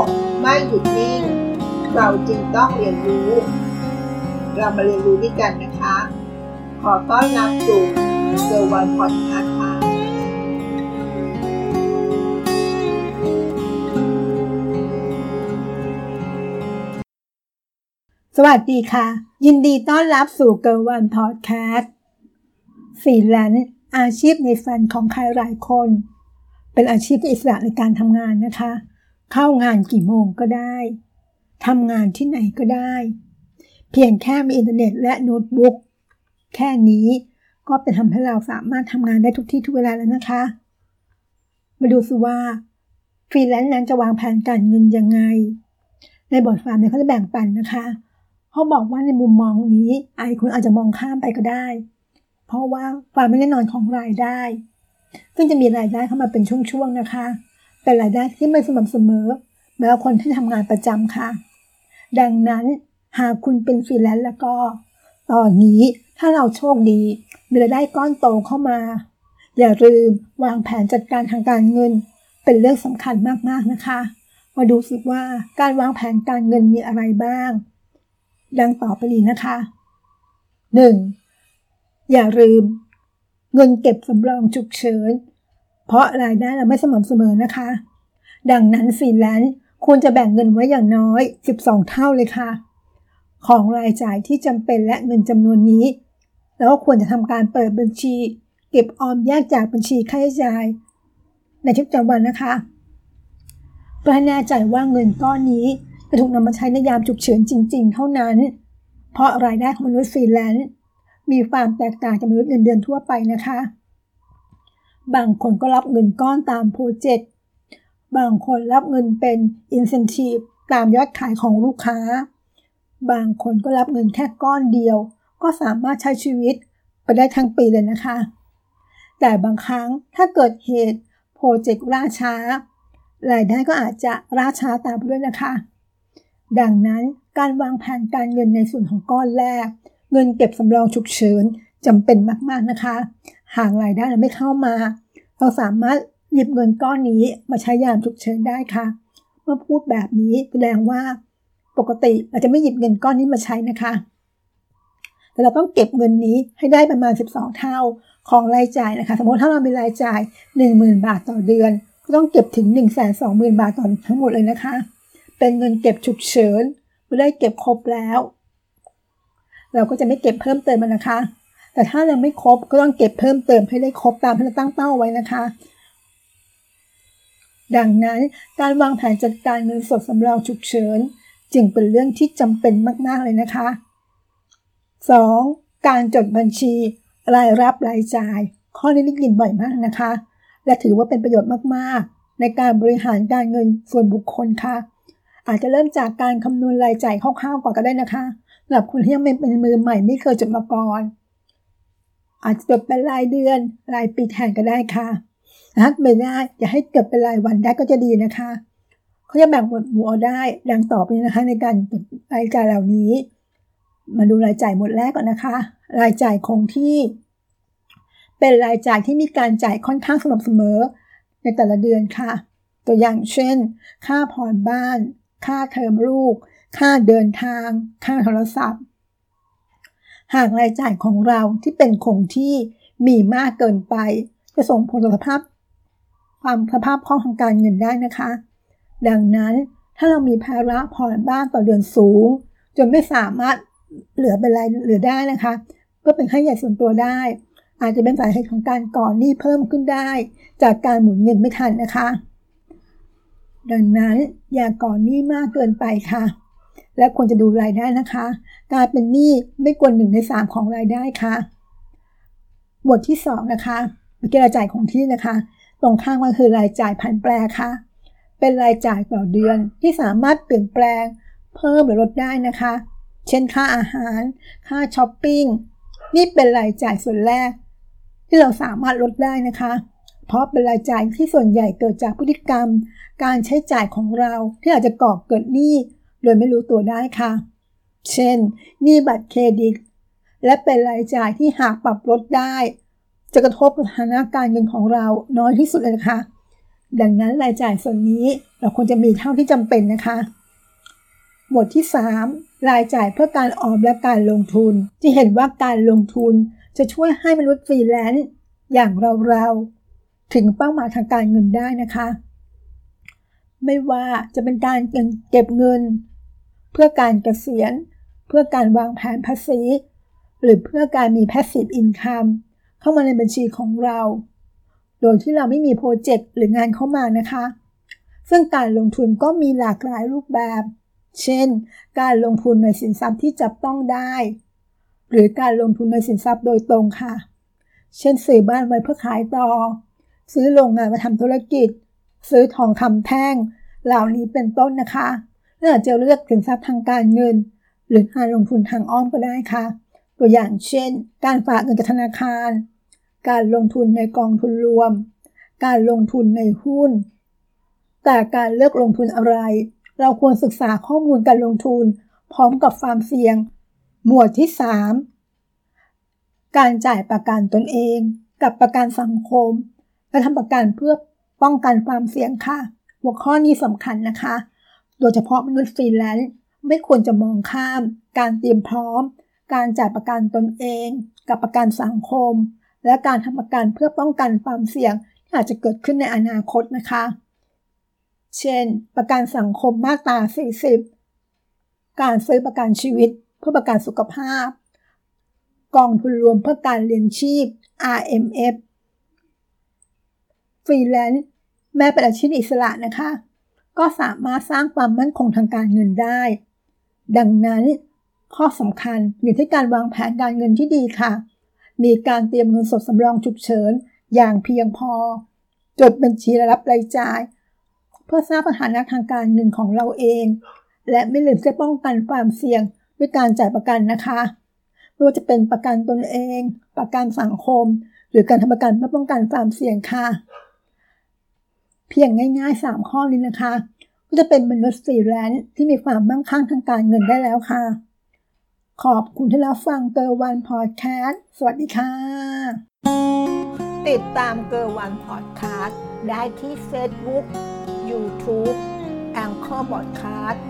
กไม่หยุดนิ่ง เราจึงต้องเรียนรู้ เรามาเรียนรู้ด้วยกันนะคะ ขอต้อนรับสู่ Girl One Podcast ค่ะสวัสดีค่ะ ยินดีต้อนรับสู่ Girl One Podcast ฟรีแลนซ์อาชีพในฝันของใครหลายคน เป็นอาชีพอิสระในการทำงานนะคะ เข้างานกี่โมงก็ได้ทำงานที่ไหนก็ได้ เพียงแค่มีอินเทอร์เน็ตและโน้ตบุ๊กแค่นี้ก็เป็นทำให้เราสามารถทำงานได้ทุกที่ทุกเวลาแล้วนะคะ มาดูสิว่าฟรีแลนซ์นั้นจะวางแผนการเงินยังไง ในบทความเนี่ยเขาจะแบ่งปันนะคะเขาบอกว่าในมุมมองนี้ไอคุณอาจจะมองข้ามไปก็ได้ เพราะว่าความไม่แน่นอนของรายได้ ซึ่งจะมีรายได้เข้ามาเป็นช่วงๆนะคะ เป็นรายได้ที่ไม่สม่ำเสมอแม้คนที่ทำงานประจำค่ะ ดังนั้นหากคุณเป็นฟรีแลนซ์แล้วก็ ตอนนี้ถ้าเราโชคดีมีรายได้ก้อนโตเข้ามา อย่าลืมวางแผนจัดการทางการเงิน เป็นเรื่องสำคัญมากๆนะคะ มาดูสิว่าการวางแผนการเงินมีอะไรบ้าง ดังต่อไปนี้นะคะ 1. อย่าลืม เงินเก็บสำรองฉุกเฉิน เพราะรายได้เราไม่สม่ำเสมอนะคะ ดังนั้นฟรีแลนซ์ควรจะแบ่งเงินไว้อย่างน้อย 12 เท่าเลยค่ะ ของรายจ่ายที่จำเป็นและเงินจำนวนนี้ แล้วควรจะทำการเปิดบัญชี เก็บออมแยกจากบัญชีค่าใช้จ่าย ในชีวิตประจำวันนะคะเพื่อให้แน่ใจว่าเงินก้อนนี้จะถูกนำมาใช้ในยามฉุกเฉินจริง ๆ เท่านั้น เพราะรายได้ของมนุษย์ฟรีแลนซ์มีความแตกต่างจากมนุษย์เงินเดือนทั่วไปนะคะ บางคนก็รับเงินก้อนตามโปรเจกต์ บางคนรับเงินเป็นอินเซนティブตามยอดขายของลูกค้า บางคนก็รับเงินแค่ก้อนเดียว ก็สามารถใช้ชีวิตไปได้ทั้งปีเลยนะคะ แต่บางครั้งถ้าเกิดเหตุโปรเจกต์ล่าช้า รายได้ก็อาจจะล่าช้าตามไปด้วยนะคะดังนั้นการวางแผนการเงินในส่วนของก้อนแรก เงินเก็บสำรองฉุกเฉินจำเป็นมากๆนะคะ หากรายได้ไม่เข้ามา เราสามารถหยิบเงินก้อนนี้มาใช้ยามฉุกเฉินได้ค่ะ เมื่อพูดแบบนี้แสดงว่าปกติเราจะไม่หยิบเงินก้อนนี้มาใช้นะคะ แต่เราต้องเก็บเงินนี้ให้ได้ประมาณ 12 เท่าของรายจ่ายนะคะ สมมติถ้าเรามีรายจ่าย 10,000 บาทต่อเดือน ก็ต้องเก็บถึง 120,000 บาทต่อทั้งหมดเลยนะคะ เป็นเงินเก็บฉุกเฉินเมื่อได้เก็บครบแล้ว เราก็จะไม่เก็บเพิ่มเติมมันนะคะ แต่ถ้ายังไม่ครบก็ต้องเก็บเพิ่มเติมให้ได้ครบตามที่เราตั้งเป้าไว้นะคะ ดังนั้นการวางแผนจัดการเงินสดสำรองฉุกเฉิน จึงเป็นเรื่องที่จำเป็นมาก ๆ เลยนะคะ 2. การจดบัญชี รายรับรายจ่าย ข้อนี้ได้ยินบ่อยมากนะคะ และถือว่าเป็นประโยชน์มาก ๆ ในการบริหารการเงินส่วนบุคคลค่ะ อาจจะเริ่มจากการคำนวณรายจ่ายคร่าวๆก่อนก็ได้นะคะสำหรับคุณที่ยังเป็นมือใหม่ไม่เคยจดมาก่อน อาจจะจดเป็นรายเดือน รายปีแทนก็ได้ค่ะถ้าไม่ได้อย่าให้เกิดเป็นรายวันได้ก็จะดีนะคะเขาจะแบ่งหมวดหมู่ได้ดังต่อไปนะคะ ในการจดรายจ่ายเหล่านี้ มาดูรายจ่ายหมวดแรกก่อนนะคะ รายจ่ายคงที่ เป็นรายจ่ายที่มีการจ่ายค่อนข้างสม่ำเสมอ ในแต่ละเดือนค่ะ ตัวอย่างเช่น ค่าผ่อนบ้าน ค่าเทอมลูก ค่าเดินทาง ค่าโทรศัพท์ หากรายจ่ายของเราที่เป็นคงที่มีมากเกินไป จะส่งผลต่อสภาพ ความสภาพคล่องทางการเงินได้นะคะ ดังนั้นถ้าเรามีภาระผ่อนบ้านต่อเดือนสูง จนไม่สามารถเหลือเป็นรายเหลือได้นะคะ ก็เป็นค่าใหญ่ส่วนตัวได้ อาจจะเป็นสาเหตุของการก่อนหนี้เพิ่มขึ้นได้ จากการหมุนเงินไม่ทันนะคะ ดังนั้นอย่าก่อนหนี้มากเกินไปค่ะ และควรจะดูรายได้นะคะ การเป็นหนี้ไม่ควรหนึ่งในสามของรายได้ค่ะ บทที่สองนะคะเมื่อกี้รายจ่ายของที่นะคะ ตรงข้างมันคือรายจ่ายผันแปรค่ะ เป็นรายจ่ายต่อเดือนที่สามารถเปลี่ยนแปลงเพิ่มหรือลดได้นะคะ เช่นค่าอาหาร ค่าช้อปปิ้ง นี่เป็นรายจ่ายส่วนแรก ที่เราสามารถลดได้นะคะ เพราะเป็นรายจ่ายที่ส่วนใหญ่เกิดจากพฤติกรรม การใช้จ่ายของเราที่อาจจะก่อเกิดหนี้ โดยไม่รู้ตัวได้ค่ะ เช่นหนี้บัตรเครดิต และเป็นรายจ่ายที่หากปรับลดได้ จะกระทบกับฐานะการเงินของเราน้อยที่สุดเลยค่ะดังนั้นรายจ่ายส่วนนี้เราควรจะมีเท่าที่จำเป็นนะคะ หมวดที่ 3 รายจ่ายเพื่อการออมและการลงทุน ที่เห็นว่าการลงทุนจะช่วยให้มนุษย์ฟรีแลนซ์อย่างเราๆ ถึงเป้าหมายทางการเงินได้นะคะ ไม่ว่าจะเป็นการเก็บเงิน เพื่อการเกษียณ เพื่อการวางแผนภาษี หรือเพื่อการมี passive income เข้ามาในบัญชีของเรา โดยที่เราไม่มีโปรเจกต์หรืองานเข้ามานะคะ ซึ่งการลงทุนก็มีหลากหลายรูปแบบ เช่น การลงทุนในสินทรัพย์ที่จับต้องได้ หรือการลงทุนในสินทรัพย์โดยตรงค่ะ เช่นซื้อบ้านไว้เพื่อขายต่อ ซื้อโรงงานมาทำธุรกิจ ซื้อทองคำแท่ง เหล่านี้เป็นต้นนะคะ เลือกจะเลือกสินทรัพย์ทางการเงิน หรือการลงทุนทางอ้อมก็ได้ค่ะ ตัวอย่างเช่น การฝากเงินกับธนาคาร การลงทุนในกองทุนรวม การลงทุนในหุ้น แต่การเลือกลงทุนอะไร เราควรศึกษาข้อมูลการลงทุน พร้อมกับความเสี่ยง หมวดที่ 3 การจ่ายประกันตนเอง กับประกันสังคมและทำประกันเพื่อป้องกันความเสี่ยงค่ะ หัวข้อนี้สำคัญนะคะ โดยเฉพาะมนุษย์ฟรีแลนซ์ไม่ควรจะมองข้าม การเตรียมพร้อม การจ่ายประกันตนเอง กับประกันสังคม และการทำประกันเพื่อป้องกันความเสี่ยงที่อาจจะเกิดขึ้นในอนาคตนะคะ เช่น ประกันสังคมมาตรา 40 การซื้อประกันชีวิต เพื่อประกันสุขภาพ กองทุนรวมเพื่อการเลี้ยงชีพ RMF ฟรีแลนซ์แม้เป็นอาชีพอิสระนะคะ ก็สามารถสร้างความมั่นคงทางการเงินได้ ดังนั้นข้อสำคัญอยู่ที่การวางแผนการเงินที่ดีค่ะ มีการเตรียมเงินสดสำรองฉุกเฉินอย่างเพียงพอ จดบัญชีรายรับรายจ่าย เพื่อทราบสถานะทางการเงินของเราเอง และไม่ลืมจะป้องกันความเสี่ยงด้วยการจ่ายประกันนะคะไม่ว่าจะเป็นประกันตนเอง ประกันสังคม หรือการทำประกันเพื่อป้องกันความเสี่ยงค่ะ เพียงง่ายๆ 3 ข้อนี้นะคะ ก็จะเป็นมนุษย์ฟรีแลนซ์ที่มีความมั่งคั่งทางการเงินได้แล้วค่ะ ขอบคุณที่รับฟังเกอร์วันพอดแคสต์สวัสดีค่ะ ติดตามเกอร์วันพอดแคสต์ได้ที่ Facebook YouTube แองเกอร์บอดแคสต์